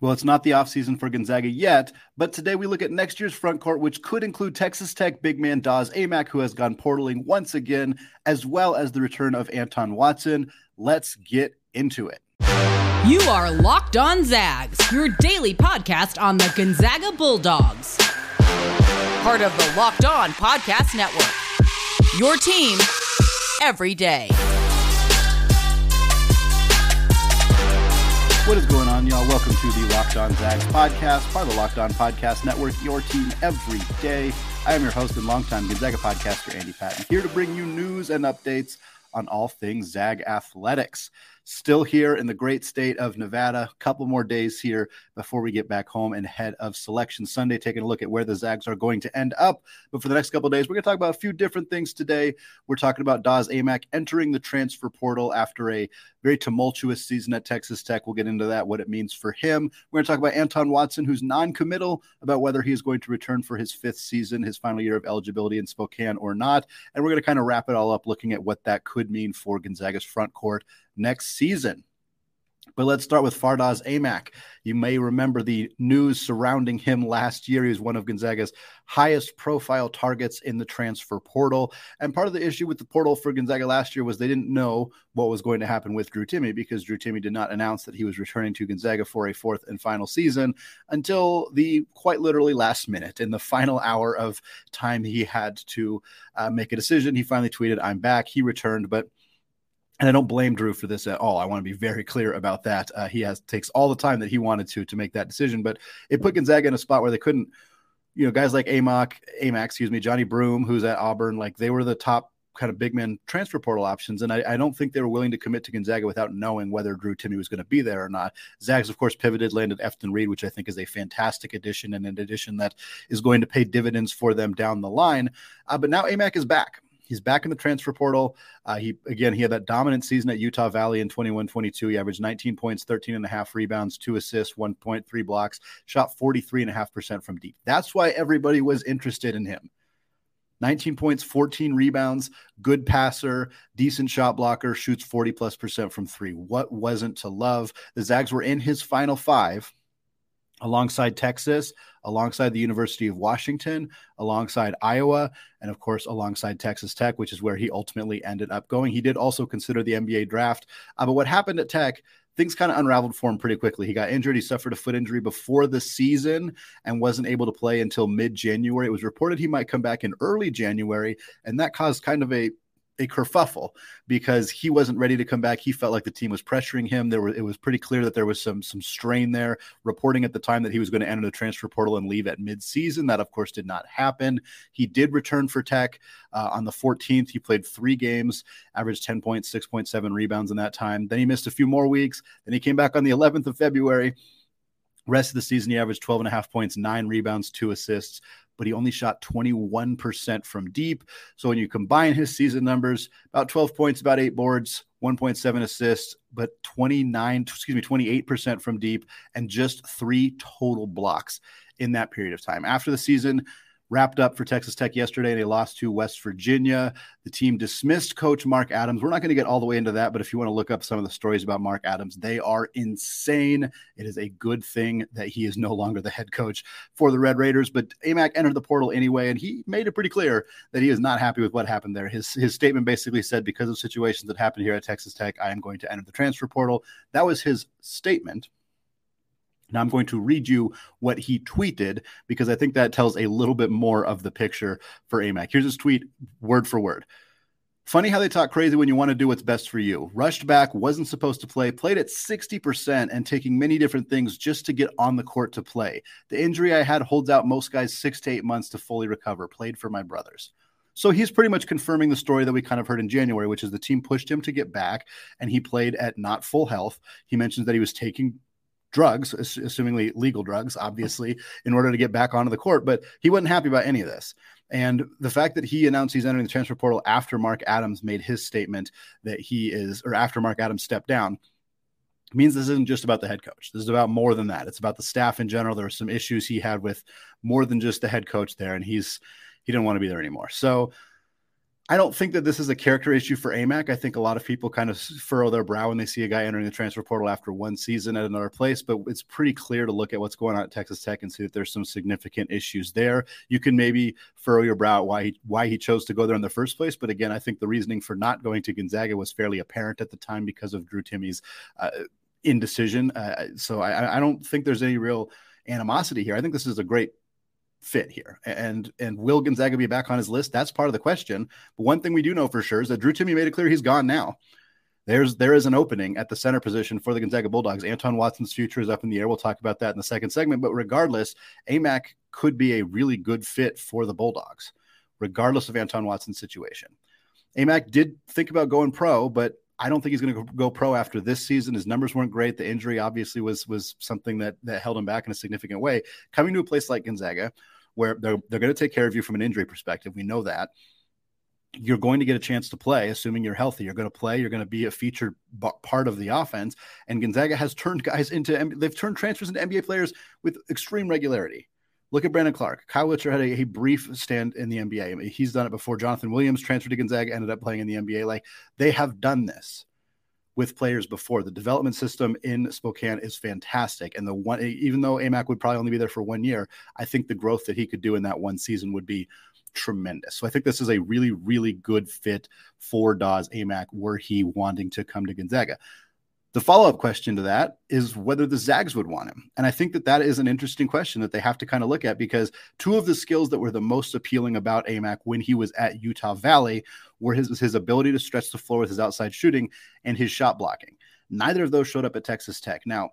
Well, it's not the offseason for Gonzaga yet, but today we look at next year's front court, which could include Texas Tech big man Daz Aimaq, who has gone portaling once again, as well as the return of Anton Watson. Let's get into it. You are Locked On Zags, your daily podcast on the Gonzaga Bulldogs. Part of the Locked On Podcast Network. Your team every day. What is going on, y'all? Welcome to the Locked On Zags podcast, part of the Locked On Podcast Network, your team every day. I am your host and longtime Gonzaga podcaster, Andy Patton, here to bring you news and updates on all things Zag athletics still here in the great state of Nevada. A couple more days here before we get back home and head of Selection Sunday, taking a look at where the Zags are going to end up. But for the next couple days, we're going to talk about a few different things today. We're talking about Daz Aimaq entering the transfer portal after a very tumultuous season at Texas Tech. We'll get into that, what it means for him. We're going to talk about Anton Watson, who's non committal about whether he is going to return for his fifth season, his final year of eligibility in Spokane or not. And we're going to kind of wrap it all up looking at what that could mean for Gonzaga's front court next season. But let's start with Fardaws Aimaq. You may remember the news surrounding him last year. He was one of Gonzaga's highest profile targets in the transfer portal. And part of the issue with the portal for Gonzaga last year was they didn't know what was going to happen with Drew Timme because Drew Timme did not announce that he was returning to Gonzaga for a fourth and final season until the quite literally last minute. In the final hour of time he had to uh, make a decision, he finally tweeted, I'm back. He returned, but and I don't blame Drew for this at all. I want to be very clear about that. Uh, he has takes all the time that he wanted to to make that decision, but it put Gonzaga in a spot where they couldn't. You know, guys like Amok, Aimaq, excuse me, Johni Broome, who's at Auburn, like they were the top kind of big man transfer portal options, and I, I don't think they were willing to commit to Gonzaga without knowing whether Drew Timme was going to be there or not. Zags, of course, pivoted, landed Efton Reid, which I think is a fantastic addition and an addition that is going to pay dividends for them down the line. Uh, but now Aimaq is back. He's back in the transfer portal. Uh, he again, he had that dominant season at Utah Valley in 21-22. He averaged 19 points, 13 and a half rebounds, two assists, 1.3 blocks, shot 43 and a half percent from deep. That's why everybody was interested in him. 19 points, 14 rebounds, good passer, decent shot blocker, shoots 40 plus percent from three. What wasn't to love? The Zags were in his final five alongside Texas, alongside the University of Washington, alongside Iowa, and of course, alongside Texas Tech, which is where he ultimately ended up going. He did also consider the NBA draft. Uh, but what happened at Tech, things kind of unraveled for him pretty quickly. He got injured. He suffered a foot injury before the season and wasn't able to play until mid January. It was reported he might come back in early January, and that caused kind of a a kerfuffle because he wasn't ready to come back. He felt like the team was pressuring him. There were it was pretty clear that there was some some strain there. Reporting at the time that he was going to enter the transfer portal and leave at midseason. That of course did not happen. He did return for Tech uh, on the 14th. He played three games, averaged 10 points, 6.7 rebounds in that time. Then he missed a few more weeks. Then he came back on the 11th of February. Rest of the season, he averaged 12 and a half points, nine rebounds, two assists but he only shot 21% from deep. So when you combine his season numbers, about 12 points, about eight boards, 1.7 assists, but 29, excuse me, 28% from deep, and just three total blocks in that period of time. After the season, wrapped up for Texas Tech yesterday. And they lost to West Virginia. The team dismissed coach Mark Adams. We're not going to get all the way into that, but if you want to look up some of the stories about Mark Adams, they are insane. It is a good thing that he is no longer the head coach for the Red Raiders, but Aimaq entered the portal anyway, and he made it pretty clear that he is not happy with what happened there. His, his statement basically said, because of situations that happened here at Texas Tech, I am going to enter the transfer portal. That was his statement. Now I'm going to read you what he tweeted because I think that tells a little bit more of the picture for Aimaq. Here's his tweet, word for word. Funny how they talk crazy when you want to do what's best for you. Rushed back, wasn't supposed to play, played at 60% and taking many different things just to get on the court to play. The injury I had holds out most guys six to eight months to fully recover. Played for my brothers. So he's pretty much confirming the story that we kind of heard in January, which is the team pushed him to get back and he played at not full health. He mentions that he was taking drugs, assumingly legal drugs, obviously, in order to get back onto the court. But he wasn't happy about any of this. And the fact that he announced he's entering the transfer portal after Mark Adams made his statement that he is, or after Mark Adams stepped down, means this isn't just about the head coach. This is about more than that. It's about the staff in general. There were some issues he had with more than just the head coach there, and he's he didn't want to be there anymore. So I don't think that this is a character issue for Aimaq. I think a lot of people kind of furrow their brow when they see a guy entering the transfer portal after one season at another place, but it's pretty clear to look at what's going on at Texas Tech and see that there's some significant issues there. You can maybe furrow your brow why he, why he chose to go there in the first place, but again, I think the reasoning for not going to Gonzaga was fairly apparent at the time because of Drew Timme's uh, indecision. Uh, so I, I don't think there's any real animosity here. I think this is a great fit here. And and will Gonzaga be back on his list? That's part of the question. But one thing we do know for sure is that Drew Timme made it clear he's gone now. There's there is an opening at the center position for the Gonzaga Bulldogs. Anton Watson's future is up in the air. We'll talk about that in the second segment. But regardless, Aimaq could be a really good fit for the Bulldogs, regardless of Anton Watson's situation. Aimaq did think about going pro, but I don't think he's going to go pro after this season. His numbers weren't great. The injury obviously was was something that that held him back in a significant way. Coming to a place like Gonzaga, where they're they're going to take care of you from an injury perspective, we know that. You're going to get a chance to play, assuming you're healthy. You're going to play. You're going to be a featured b- part of the offense. And Gonzaga has turned guys into they've turned transfers into NBA players with extreme regularity. Look at Brandon Clarke. Kyle Wiltjer had a, a, brief stand in the NBA. I mean, he's done it before. Jonathan Williams transferred to Gonzaga, ended up playing in the NBA. Like they have done this with players before. The development system in Spokane is fantastic. And the one, even though Aimaq would probably only be there for one year, I think the growth that he could do in that one season would be tremendous. So I think this is a really, really good fit for Daz Aimaq were he wanting to come to Gonzaga. The follow up question to that is whether the Zags would want him. And I think that that is an interesting question that they have to kind of look at because two of the skills that were the most appealing about Aimaq when he was at Utah Valley were his, his ability to stretch the floor with his outside shooting and his shot blocking. Neither of those showed up at Texas Tech. Now,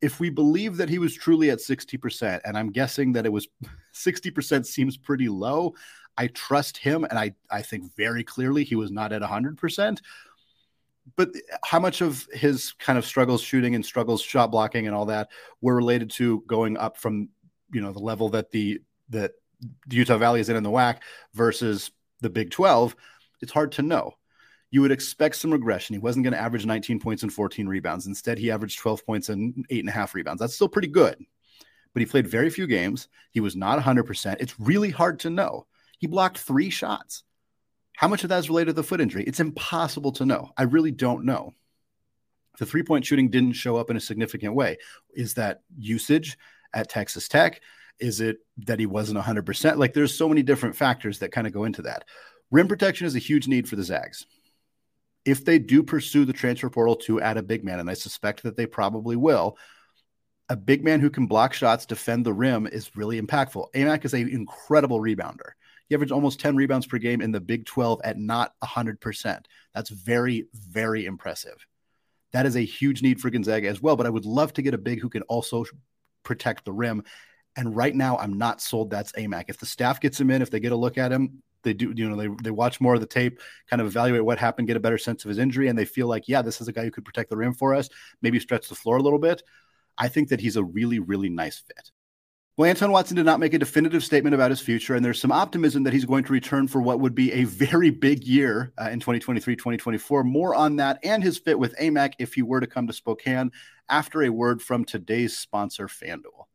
if we believe that he was truly at 60%, and I'm guessing that it was 60% seems pretty low, I trust him. And I, I think very clearly he was not at 100% but how much of his kind of struggles shooting and struggles shot blocking and all that were related to going up from you know the level that the that Utah Valley is in in the WAC versus the Big 12 it's hard to know. You would expect some regression. He wasn't going to average 19 points and 14 rebounds. Instead he averaged 12 points and eight and a half rebounds. That's still pretty good. But he played very few games. He was not 100% it's really hard to know. He blocked three shots how much of that is related to the foot injury? It's impossible to know. I really don't know. The three point shooting didn't show up in a significant way. Is that usage at Texas Tech? Is it that he wasn't 100%? Like there's so many different factors that kind of go into that. Rim protection is a huge need for the Zags. If they do pursue the transfer portal to add a big man, and I suspect that they probably will, a big man who can block shots, defend the rim is really impactful. Aimaq is an incredible rebounder. He averaged almost 10 rebounds per game in the Big 12 at not 100%. That's very, very impressive. That is a huge need for Gonzaga as well. But I would love to get a big who can also protect the rim. And right now, I'm not sold that's Aimaq. If the staff gets him in, if they get a look at him, they do, you know, they, they watch more of the tape, kind of evaluate what happened, get a better sense of his injury, and they feel like, yeah, this is a guy who could protect the rim for us, maybe stretch the floor a little bit. I think that he's a really, really nice fit. Well, Anton Watson did not make a definitive statement about his future, and there's some optimism that he's going to return for what would be a very big year uh, in 2023 2024. More on that and his fit with Aimaq if he were to come to Spokane after a word from today's sponsor, FanDuel.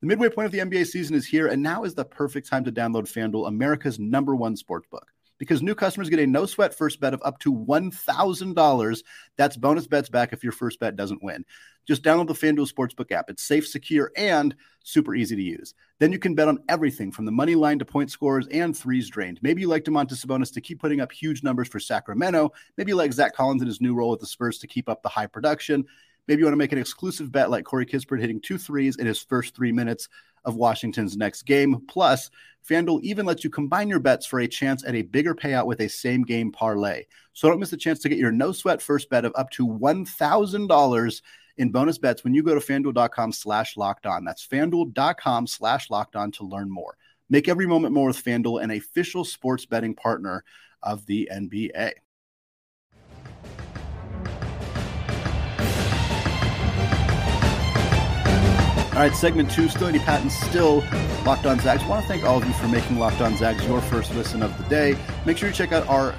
The midway point of the NBA season is here, and now is the perfect time to download FanDuel, America's number one sports book because new customers get a no sweat first bet of up to $1,000. That's bonus bets back if your first bet doesn't win. Just download the FanDuel Sportsbook app. It's safe, secure, and super easy to use. Then you can bet on everything from the money line to point scores and threes drained. Maybe you like Domantas Sabonis to keep putting up huge numbers for Sacramento. Maybe you like Zach Collins in his new role with the Spurs to keep up the high production. Maybe you want to make an exclusive bet like Corey Kispert hitting two threes in his first three minutes of Washington's next game. Plus, FanDuel even lets you combine your bets for a chance at a bigger payout with a same game parlay. So don't miss the chance to get your no sweat first bet of up to $1,000 in bonus bets when you go to fanduel.com slash locked on. That's fanduel.com slash locked on to learn more. Make every moment more with FanDuel, an official sports betting partner of the NBA. All right, segment two, still Andy Patton, still Locked On Zags. I want to thank all of you for making Locked On Zags your first listen of the day. Make sure you check out our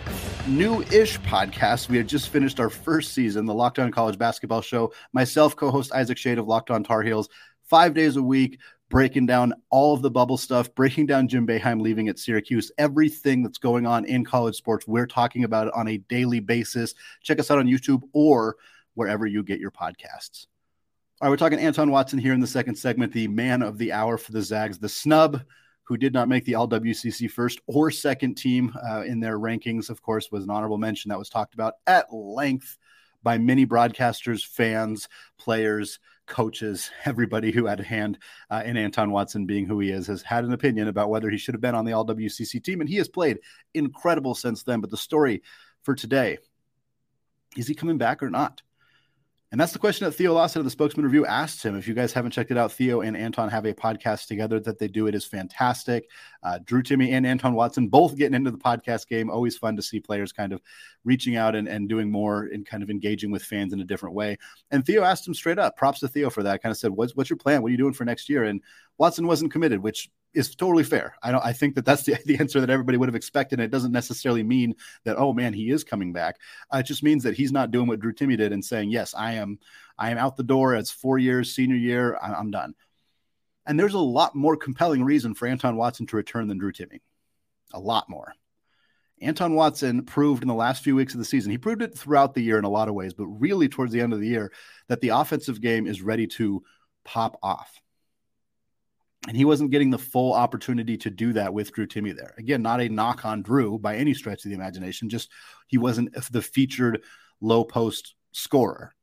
new-ish podcast. We have just finished our first season, the Locked On College Basketball Show. Myself, co-host Isaac Shade of Locked On Tar Heels, five days a week, breaking down all of the bubble stuff, breaking down Jim Boeheim leaving at Syracuse, everything that's going on in college sports. We're talking about it on a daily basis. Check us out on YouTube or wherever you get your podcasts. All right, we're talking Anton Watson here in the second segment, the man of the hour for the Zags, the snub who did not make the All WCC first or second team uh, in their rankings, of course, was an honorable mention that was talked about at length by many broadcasters, fans, players, coaches, everybody who had a hand uh, in Anton Watson being who he is has had an opinion about whether he should have been on the All WCC team, and he has played incredible since then. But the story for today is he coming back or not? And that's the question that Theo Lawson of the Spokesman Review asked him. If you guys haven't checked it out, Theo and Anton have a podcast together that they do. It is fantastic. Uh, Drew Timme and Anton Watson both getting into the podcast game. Always fun to see players kind of reaching out and, and doing more and kind of engaging with fans in a different way. And Theo asked him straight up, props to Theo for that. Kind of said, what's, what's your plan? What are you doing for next year? And Watson wasn't committed, which is totally fair. I don't. I think that that's the, the answer that everybody would have expected. And it doesn't necessarily mean that oh man, he is coming back. Uh, it just means that he's not doing what Drew Timme did and saying yes, I am. I am out the door. It's four years, senior year. I, I'm done. And there's a lot more compelling reason for Anton Watson to return than Drew Timme. A lot more. Anton Watson proved in the last few weeks of the season, he proved it throughout the year in a lot of ways, but really towards the end of the year, that the offensive game is ready to pop off. And he wasn't getting the full opportunity to do that with Drew Timme there. Again, not a knock on Drew by any stretch of the imagination, just he wasn't the featured low post scorer.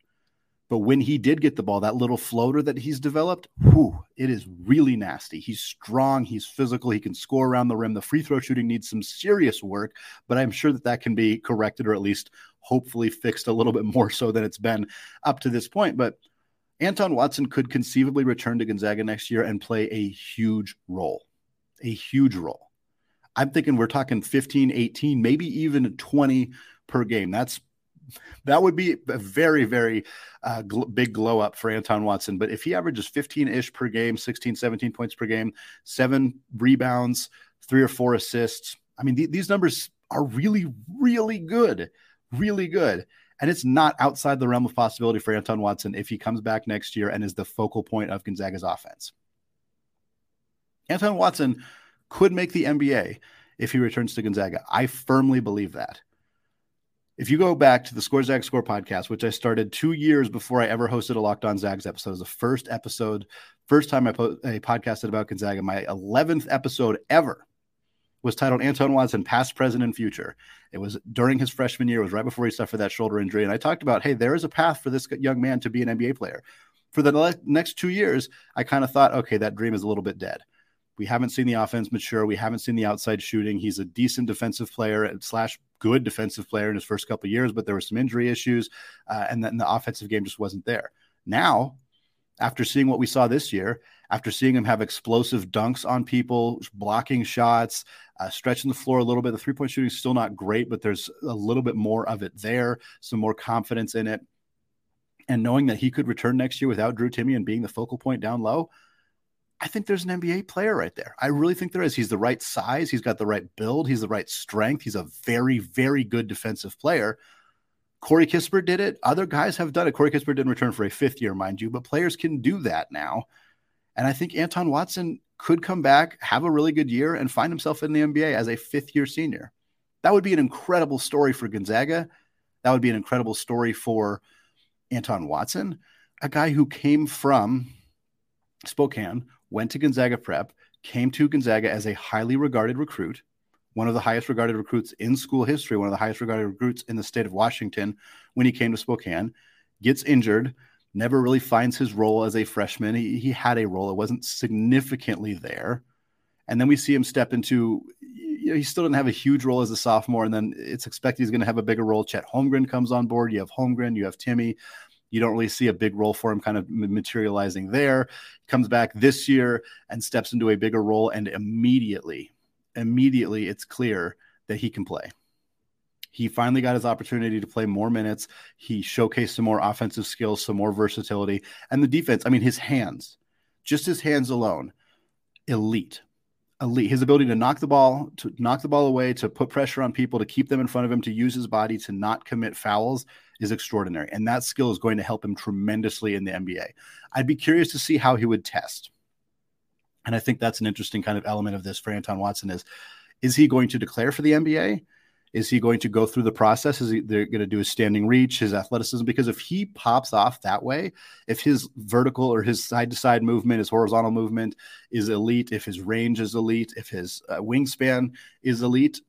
But when he did get the ball, that little floater that he's developed, whew, it is really nasty. He's strong, he's physical, he can score around the rim. The free throw shooting needs some serious work, but I'm sure that that can be corrected or at least hopefully fixed a little bit more so than it's been up to this point. But Anton Watson could conceivably return to Gonzaga next year and play a huge role, a huge role. I'm thinking we're talking 15, 18, maybe even 20 per game. That's that would be a very, very uh, gl- big glow up for Anton Watson. But if he averages 15 ish per game, 16, 17 points per game, seven rebounds, three or four assists, I mean, th- these numbers are really, really good, really good. And it's not outside the realm of possibility for Anton Watson if he comes back next year and is the focal point of Gonzaga's offense. Anton Watson could make the NBA if he returns to Gonzaga. I firmly believe that. If you go back to the Score Zag Score podcast, which I started two years before I ever hosted a Locked On Zags episode, it was the first episode, first time I, po- I podcasted about Gonzaga, my 11th episode ever was titled Anton Watson, Past, Present, and Future. It was during his freshman year. It was right before he suffered that shoulder injury. And I talked about, hey, there is a path for this young man to be an NBA player. For the next two years, I kind of thought, okay, that dream is a little bit dead. We haven't seen the offense mature. We haven't seen the outside shooting. He's a decent defensive player and slash good defensive player in his first couple years, but there were some injury issues, uh, and then the offensive game just wasn't there. Now, after seeing what we saw this year, after seeing him have explosive dunks on people, blocking shots, uh, stretching the floor a little bit. The three point shooting is still not great, but there's a little bit more of it there, some more confidence in it. And knowing that he could return next year without Drew Timme and being the focal point down low, I think there's an NBA player right there. I really think there is. He's the right size. He's got the right build. He's the right strength. He's a very, very good defensive player. Corey Kispert did it. Other guys have done it. Corey Kispert didn't return for a fifth year, mind you, but players can do that now. And I think Anton Watson could come back, have a really good year, and find himself in the NBA as a fifth year senior. That would be an incredible story for Gonzaga. That would be an incredible story for Anton Watson, a guy who came from Spokane, went to Gonzaga Prep, came to Gonzaga as a highly regarded recruit, one of the highest regarded recruits in school history, one of the highest regarded recruits in the state of Washington when he came to Spokane, gets injured, never really finds his role as a freshman. He, he had a role, it wasn't significantly there. And then we see him step into, you know, he still didn't have a huge role as a sophomore. And then it's expected he's going to have a bigger role. Chet Holmgren comes on board. You have Holmgren, you have Timme. You don't really see a big role for him kind of materializing there. Comes back this year and steps into a bigger role. And immediately, immediately, it's clear that he can play. He finally got his opportunity to play more minutes. He showcased some more offensive skills, some more versatility. And the defense, I mean, his hands, just his hands alone, elite. Elite. His ability to knock the ball, to knock the ball away, to put pressure on people, to keep them in front of him, to use his body, to not commit fouls is extraordinary. And that skill is going to help him tremendously in the NBA. I'd be curious to see how he would test. And I think that's an interesting kind of element of this for Anton Watson is is he going to declare for the NBA? Is he going to go through the process? Is he they're going to do his standing reach, his athleticism? Because if he pops off that way, if his vertical or his side to side movement, his horizontal movement is elite, if his range is elite, if his uh, wingspan is elite,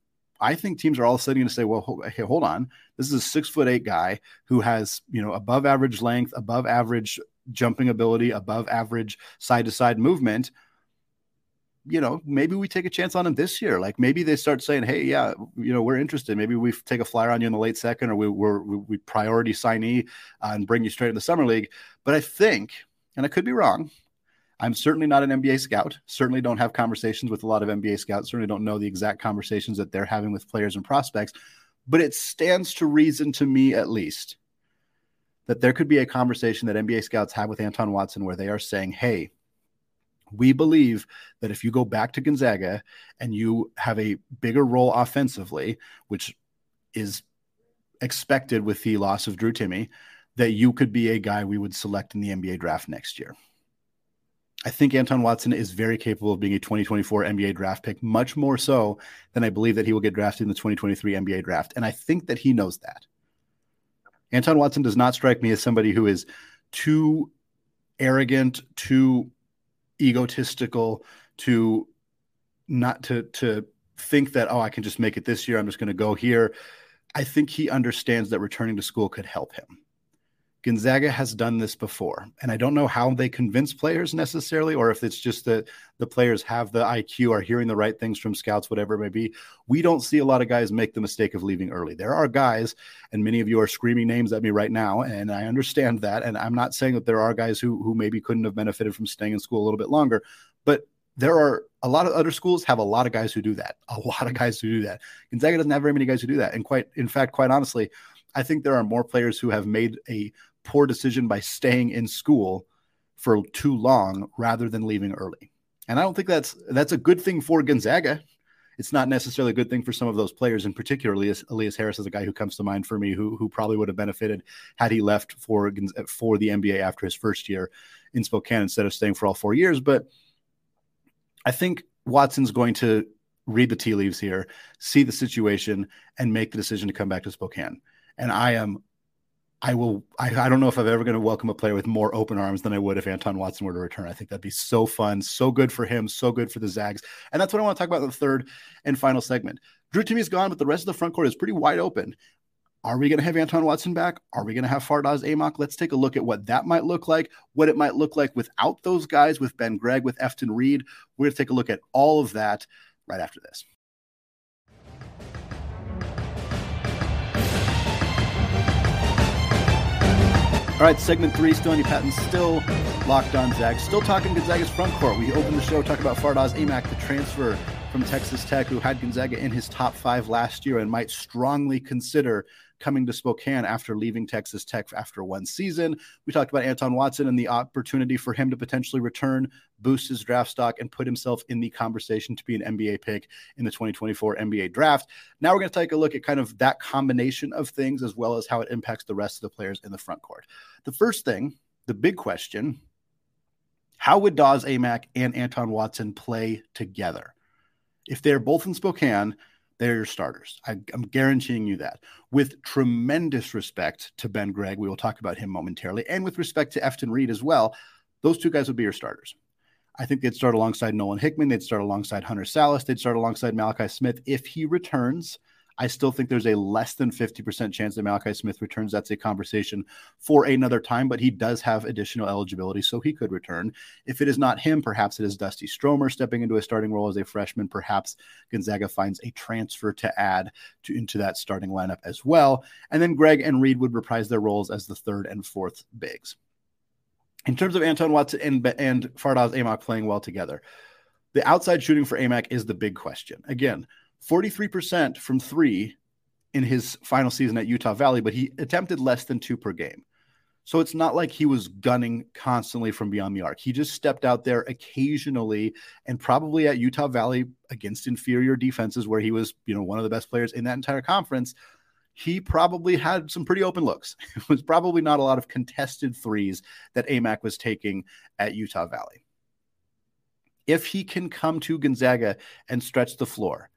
I think teams are all going to say, well, hey, hold on. This is a six foot eight guy who has, you know, above average length, above average jumping ability, above average side to side movement you know, maybe we take a chance on him this year. Like maybe they start saying, "Hey, yeah, you know, we're interested. Maybe we take a flyer on you in the late second, or we we're, we priority signee uh, and bring you straight in the summer league." But I think, and I could be wrong, I'm certainly not an NBA scout. Certainly don't have conversations with a lot of NBA scouts. Certainly don't know the exact conversations that they're having with players and prospects. But it stands to reason to me, at least, that there could be a conversation that NBA scouts have with Anton Watson where they are saying, "Hey." We believe that if you go back to Gonzaga and you have a bigger role offensively, which is expected with the loss of Drew Timme, that you could be a guy we would select in the NBA draft next year. I think Anton Watson is very capable of being a 2024 NBA draft pick, much more so than I believe that he will get drafted in the 2023 NBA draft. And I think that he knows that. Anton Watson does not strike me as somebody who is too arrogant, too egotistical to not to to think that oh I can just make it this year I'm just going to go here. I think he understands that returning to school could help him. Gonzaga has done this before, and I don't know how they convince players necessarily, or if it's just that the players have the IQ, are hearing the right things from scouts, whatever it may be. We don't see a lot of guys make the mistake of leaving early. There are guys, and many of you are screaming names at me right now, and I understand that. And I'm not saying that there are guys who who maybe couldn't have benefited from staying in school a little bit longer, but there are a lot of other schools have a lot of guys who do that. A lot of mm-hmm. guys who do that. Gonzaga doesn't have very many guys who do that, and quite in fact, quite honestly. I think there are more players who have made a poor decision by staying in school for too long rather than leaving early. And I don't think that's that's a good thing for Gonzaga. It's not necessarily a good thing for some of those players, and particularly Elias Harris is a guy who comes to mind for me, who who probably would have benefited had he left for for the NBA after his first year in Spokane instead of staying for all four years. But I think Watson's going to read the tea leaves here, see the situation, and make the decision to come back to Spokane. And I am I will. I, I don't know if I'm ever going to welcome a player with more open arms than I would if Anton Watson were to return. I think that'd be so fun, so good for him, so good for the Zags, and that's what I want to talk about in the third and final segment. Drew Timme's gone, but the rest of the front court is pretty wide open. Are we going to have Anton Watson back? Are we going to have Fardaws Amok? Let's take a look at what that might look like, what it might look like without those guys, with Ben Gregg, with Efton Reid. We're going to take a look at all of that right after this. All right, segment three, still Andy Patton, still locked on Zag. Still talking Gonzaga's front court. We opened the show talking about Fardaws Aimaq, the transfer from Texas Tech, who had Gonzaga in his top five last year and might strongly consider coming to Spokane after leaving Texas Tech after one season. We talked about Anton Watson and the opportunity for him to potentially return, boost his draft stock, and put himself in the conversation to be an NBA pick in the 2024 NBA draft. Now we're going to take a look at kind of that combination of things as well as how it impacts the rest of the players in the front court. The first thing, the big question how would Daz Aimaq and Anton Watson play together? If they're both in Spokane, they're your starters. I, am guaranteeing you that. With tremendous respect to Ben Gregg, we will talk about him momentarily, and with respect to Efton Reid as well, those two guys would be your starters. I think they'd start alongside Nolan Hickman. They'd start alongside Hunter Sallis. They'd start alongside Malachi Smith if he returns. I still think there's a less than 50% chance that Malachi Smith returns. That's a conversation for another time, but he does have additional eligibility, so he could return. If it is not him, perhaps it is Dusty Stromer stepping into a starting role as a freshman. Perhaps Gonzaga finds a transfer to add to, into that starting lineup as well. And then Gregg and Reid would reprise their roles as the third and fourth bigs. In terms of Anton Watson and, and Fardaws Aimaq playing well together, the outside shooting for Aimaq is the big question. Again, 43% from three in his final season at Utah Valley, but he attempted less than two per game. So it's not like he was gunning constantly from beyond the arc. He just stepped out there occasionally and probably at Utah Valley against inferior defenses where he was, you know, one of the best players in that entire conference. He probably had some pretty open looks. It was probably not a lot of contested threes that Aimaq was taking at Utah Valley. if he can come to Gonzaga and stretch the floor,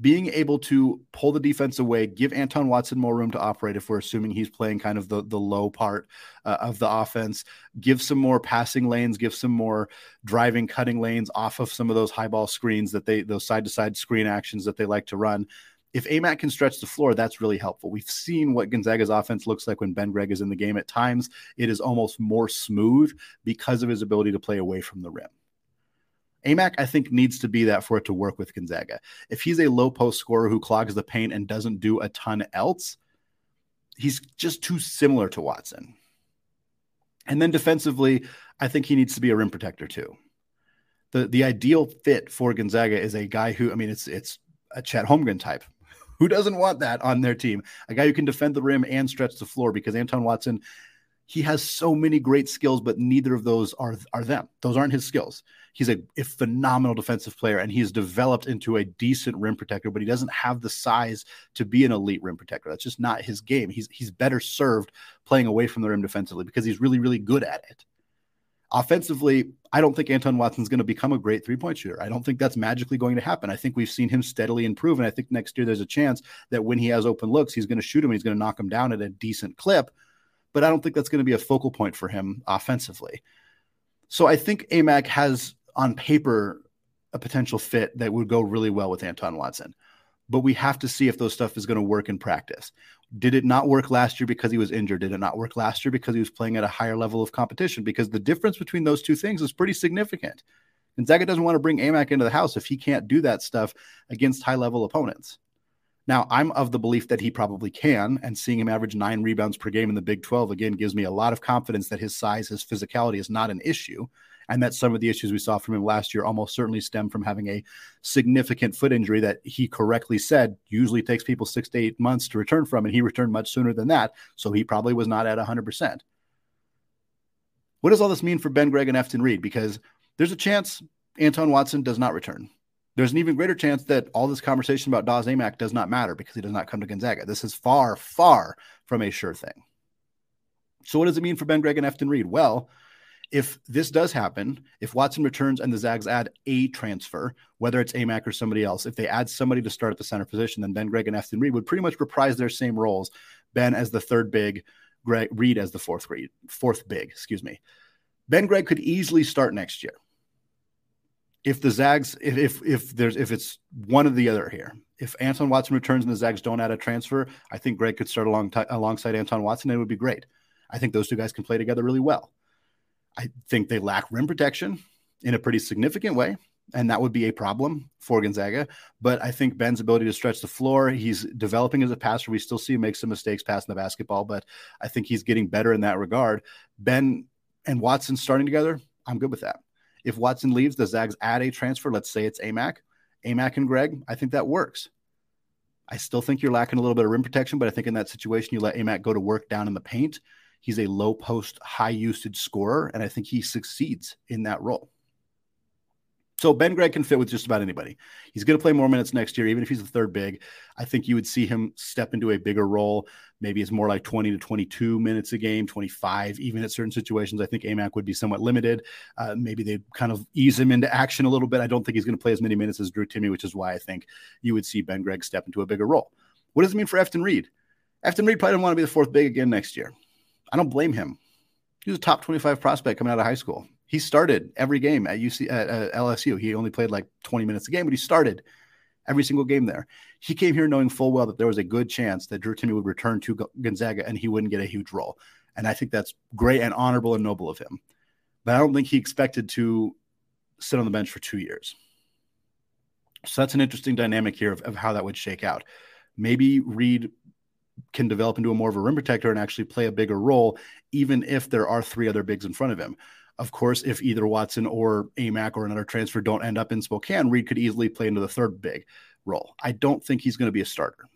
being able to pull the defense away, give Anton Watson more room to operate if we're assuming he's playing kind of the, the low part uh, of the offense, give some more passing lanes, give some more driving, cutting lanes off of some of those high ball screens that they, those side to side screen actions that they like to run. If Aimaq can stretch the floor, that's really helpful. We've seen what Gonzaga's offense looks like when Ben Gregg is in the game. At times, it is almost more smooth because of his ability to play away from the rim. Aimaq, I think, needs to be that for it to work with Gonzaga. If he's a low post scorer who clogs the paint and doesn't do a ton else, he's just too similar to Watson. And then defensively, I think he needs to be a rim protector too. The the ideal fit for Gonzaga is a guy who, I mean, it's it's a Chet Holmgren type. Who doesn't want that on their team? A guy who can defend the rim and stretch the floor because Anton Watson he has so many great skills, but neither of those are are them. Those aren't his skills. He's a, a, phenomenal defensive player, and he's developed into a decent rim protector, but he doesn't have the size to be an elite rim protector. That's just not his game. He's he's better served playing away from the rim defensively because he's really really good at it. Offensively, I don't think Anton Watson's going to become a great three point shooter. I don't think that's magically going to happen. I think we've seen him steadily improve. And I think next year there's a chance that when he has open looks, he's going to shoot him and he's going to knock him down at a decent clip but I don't think that's going to be a focal point for him offensively. So I think Aimaq has on paper a potential fit that would go really well with Anton Watson. But we have to see if those stuff is going to work in practice. Did it not work last year because he was injured? Did it not work last year because he was playing at a higher level of competition? Because the difference between those two things is pretty significant. And Gonzaga doesn't want to bring Aimaq into the house if he can't do that stuff against high level opponents. Now, I'm of the belief that he probably can, and seeing him average nine rebounds per game in the Big 12 again gives me a lot of confidence that his size, his physicality is not an issue, and that some of the issues we saw from him last year almost certainly stem from having a significant foot injury that he correctly said usually takes people six to eight months to return from, and he returned much sooner than that, so he probably was not at 100%. What does all this mean for Ben Gregg and Efton Reid? Because there's a chance Anton Watson does not return there's an even greater chance that all this conversation about Daz Aimaq does not matter because he does not come to Gonzaga. This is far, far from a sure thing. So, what does it mean for Ben Gregg and Efton Reid? Well, if this does happen, if Watson returns and the Zags add a transfer, whether it's Aimaq or somebody else, if they add somebody to start at the center position, then Ben Gregg and Efton Reid would pretty much reprise their same roles. Ben as the third big, Gregg Reid as the fourth fourth big, excuse me. Ben Gregg could easily start next year if the Zags, if, if if there's if it's one or the other here, if Anton Watson returns and the Zags don't add a transfer, I think Gregg could start along t- alongside Anton Watson and it would be great. I think those two guys can play together really well. I think they lack rim protection in a pretty significant way, and that would be a problem for Gonzaga. But I think Ben's ability to stretch the floor, he's developing as a passer. We still see him make some mistakes passing the basketball, but I think he's getting better in that regard. Ben and Watson starting together, I'm good with that. If Watson leaves, the Zags add a transfer. Let's say it's Aimaq, Aimaq and Gregg. I think that works. I still think you're lacking a little bit of rim protection, but I think in that situation, you let Aimaq go to work down in the paint. He's a low post, high usage scorer, and I think he succeeds in that role. So Ben Gregg can fit with just about anybody. He's going to play more minutes next year, even if he's the third big. I think you would see him step into a bigger role. Maybe it's more like 20 to 22 minutes a game, 25, even at certain situations. I think Aimaq would be somewhat limited. Uh, maybe they kind of ease him into action a little bit. I don't think he's going to play as many minutes as Drew Timme, which is why I think you would see Ben Gregg step into a bigger role. What does it mean for Efton Reid? Efton Reid probably doesn't want to be the fourth big again next year. I don't blame him. He was a top 25 prospect coming out of high school. He started every game at UC at, at LSU. He only played like 20 minutes a game, but he started every single game there. He came here knowing full well that there was a good chance that Drew Timme would return to Gonzaga and he wouldn't get a huge role. And I think that's great and honorable and noble of him. But I don't think he expected to sit on the bench for two years. So that's an interesting dynamic here of, of how that would shake out. Maybe Reid can develop into a more of a rim protector and actually play a bigger role, even if there are three other bigs in front of him. Of course, if either Watson or Aimaq or another transfer don't end up in Spokane, Reid could easily play into the third big role. I don't think he's going to be a starter.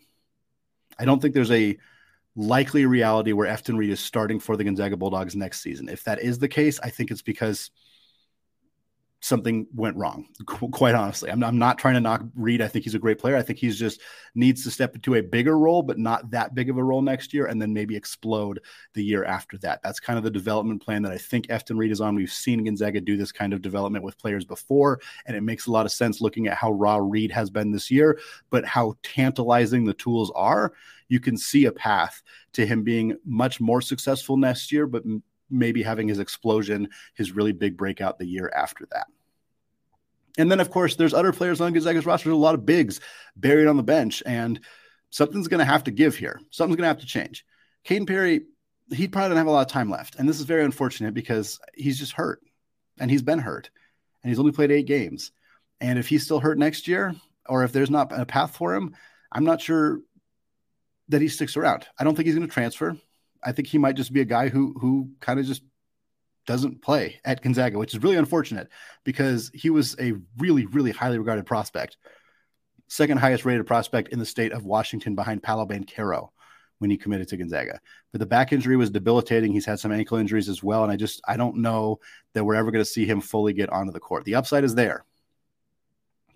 I don't think there's a likely reality where Efton Reid is starting for the Gonzaga Bulldogs next season. If that is the case, I think it's because something went wrong. Quite honestly, I'm, I'm, not trying to knock Reid. I think he's a great player. I think he's just needs to step into a bigger role, but not that big of a role next year, and then maybe explode the year after that. That's kind of the development plan that I think Efton Reid is on. We've seen Gonzaga do this kind of development with players before, and it makes a lot of sense looking at how raw Reid has been this year, but how tantalizing the tools are. You can see a path to him being much more successful next year, but maybe having his explosion, his really big breakout the year after that. And then, of course, there's other players on Gonzaga's roster. There's a lot of bigs buried on the bench, and something's going to have to give here. Something's going to have to change. Caden Perry, he probably doesn't have a lot of time left, and this is very unfortunate because he's just hurt, and he's been hurt, and he's only played eight games. And if he's still hurt next year, or if there's not a path for him, I'm not sure that he sticks around. I don't think he's going to transfer. I think he might just be a guy who who kind of just doesn't play at Gonzaga, which is really unfortunate because he was a really, really highly regarded prospect, second highest rated prospect in the state of Washington behind Paolo Banchero when he committed to Gonzaga. But the back injury was debilitating. He's had some ankle injuries as well. And I just, I don't know that we're ever going to see him fully get onto the court. The upside is there,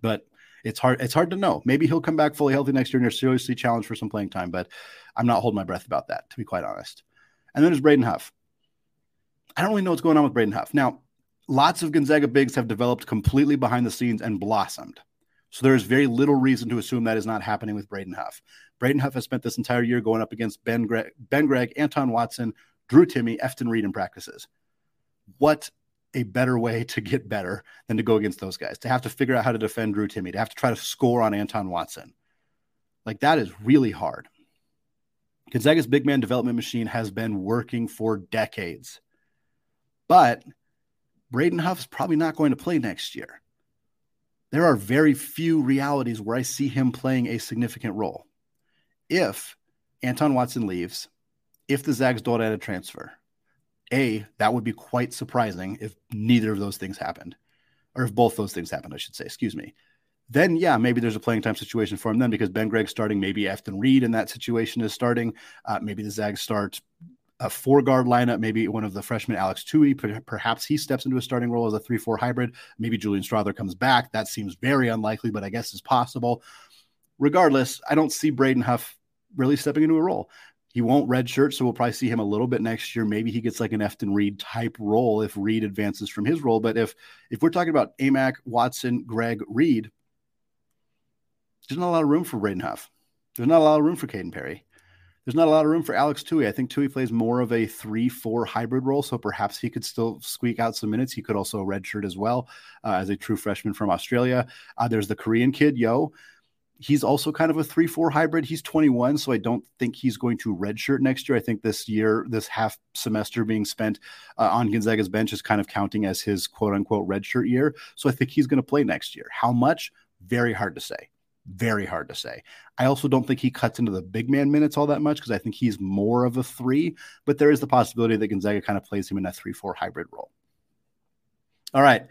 but it's hard, it's hard to know. Maybe he'll come back fully healthy next year and you're seriously challenged for some playing time, but I'm not holding my breath about that, to be quite honest. And then there's Braden Huff. I don't really know what's going on with Braden Huff. Now, lots of Gonzaga bigs have developed completely behind the scenes and blossomed. So there is very little reason to assume that is not happening with Braden Huff. Braden Huff has spent this entire year going up against Ben Gregg, ben Gregg Anton Watson, Drew Timme, Efton Reid in practices. What a better way to get better than to go against those guys, to have to figure out how to defend Drew Timme, to have to try to score on Anton Watson. Like that is really hard. Gonzaga's big man development machine has been working for decades. But Braden Huff is probably not going to play next year. There are very few realities where I see him playing a significant role. If Anton Watson leaves, if the Zags don't add a transfer, A, that would be quite surprising if neither of those things happened, or if both those things happened, I should say, excuse me. Then, yeah, maybe there's a playing time situation for him then because Ben Gregg starting, maybe Efton Reid in that situation is starting. Uh, maybe the Zags start a four guard lineup, maybe one of the freshmen, Alex Toohey, perhaps he steps into a starting role as a 3 4 hybrid. Maybe Julian Strawther comes back. That seems very unlikely, but I guess is possible. Regardless, I don't see Braden Huff really stepping into a role. He won't redshirt, so we'll probably see him a little bit next year. Maybe he gets like an Efton Reid type role if Reid advances from his role. But if if we're talking about Aimaq, Watson, Gregg, Reid, there's not a lot of room for Braden Huff. There's not a lot of room for Caden Perry there's not a lot of room for Alex Toohey. I think Toohey plays more of a three-four hybrid role, so perhaps he could still squeak out some minutes. He could also redshirt as well uh, as a true freshman from Australia. Uh, there's the Korean kid, Yo. He's also kind of a three-four hybrid. He's 21, so I don't think he's going to redshirt next year. I think this year, this half semester being spent uh, on Gonzaga's bench is kind of counting as his quote-unquote redshirt year. So I think he's going to play next year. How much? Very hard to say very hard to say. I also don't think he cuts into the big man minutes all that much because I think he's more of a three, but there is the possibility that Gonzaga kind of plays him in a three four hybrid role. All right.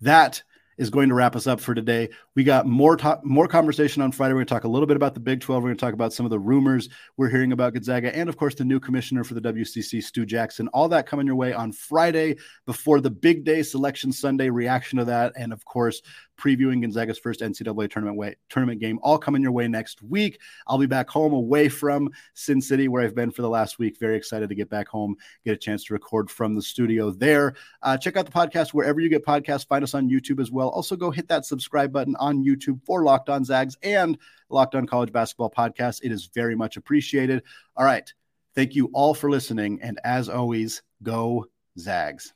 That is going to wrap us up for today. We got more talk, more conversation on Friday. We're going to talk a little bit about the Big 12. We're going to talk about some of the rumors we're hearing about Gonzaga, and of course, the new commissioner for the WCC, Stu Jackson. All that coming your way on Friday before the big day selection Sunday reaction to that, and of course, previewing Gonzaga's first NCAA tournament way, tournament game. All coming your way next week. I'll be back home away from Sin City, where I've been for the last week. Very excited to get back home, get a chance to record from the studio there. Uh, check out the podcast wherever you get podcasts. Find us on YouTube as well. Also, go hit that subscribe button on YouTube for Locked On Zags and Locked On College Basketball Podcast. It is very much appreciated. All right. Thank you all for listening. And as always, go Zags.